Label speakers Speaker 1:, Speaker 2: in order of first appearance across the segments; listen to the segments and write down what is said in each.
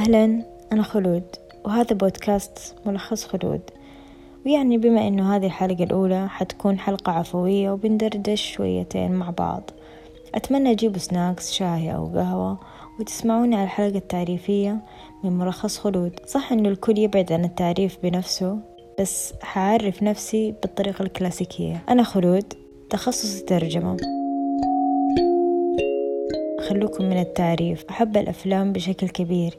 Speaker 1: أهلا أنا خلود وهذا بودكاست ملخص خلود. ويعني بما أنه هذه الحلقة الأولى حتكون حلقة عفوية وبندردش شويتين مع بعض. أتمنى تجيبوا سناكس شاي أو قهوة وتسمعوني على الحلقة التعريفية من ملخص خلود. صح أنه الكل يبعد عن التعريف بنفسه بس حعرف نفسي بالطريقة الكلاسيكية. أنا خلود تخصصي ترجمة خلوكم من التعريف. أحب الأفلام بشكل كبير.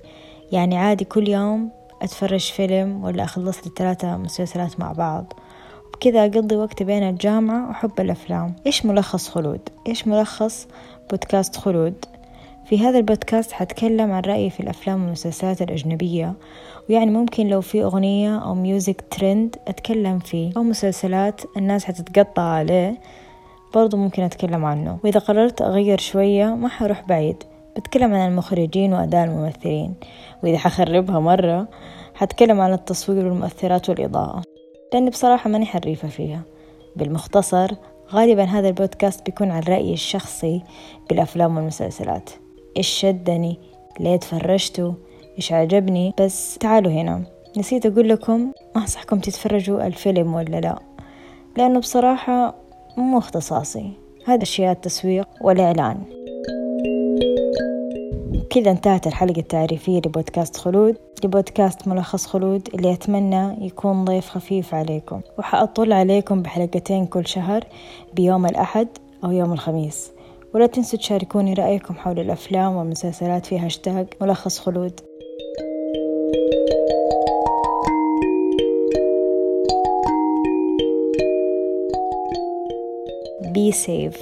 Speaker 1: يعني عادي كل يوم أتفرج فيلم ولا أخلص لي ثلاثة مسلسلات مع بعض. وبكذا أقضي وقتي بين الجامعة وحب الأفلام. إيش ملخص خلود؟ إيش ملخص بودكاست خلود؟ في هذا البودكاست حتكلم عن رأيي في الأفلام والمسلسلات الأجنبية. ويعني ممكن لو في أغنية أو music trend أتكلم فيه. أو مسلسلات الناس حتتقطع عليه برضو ممكن أتكلم عنه. وإذا قررت أغير شوية ما حروح بعيد. بتكلم عن المخرجين وأداء الممثلين وإذا حخربها مرة حتكلم عن التصوير والمؤثرات والإضاءة. لأني بصراحة ماني حريفة فيها. بالمختصر غالبا هذا البودكاست بيكون عن رأيي الشخصي بالأفلام والمسلسلات. إيش شدني؟ ليه تفرجتوا إيش عجبني؟ بس تعالوا هنا. نسيت أقول لكم ما أنصحكم تتفرجوا الفيلم ولا لا. لأنه بصراحة مو اختصاصي. هذا أشياء التسويق والإعلان. كذا انتهت الحلقة التعريفية لبودكاست خلود لبودكاست ملخص خلود اللي أتمنى يكون ضيف خفيف عليكم. وحأطل عليكم بحلقتين كل شهر بيوم الأحد أو يوم الخميس. ولا تنسوا تشاركوني رأيكم حول الأفلام والمسلسلات في هاشتاج ملخص خلود. Be safe.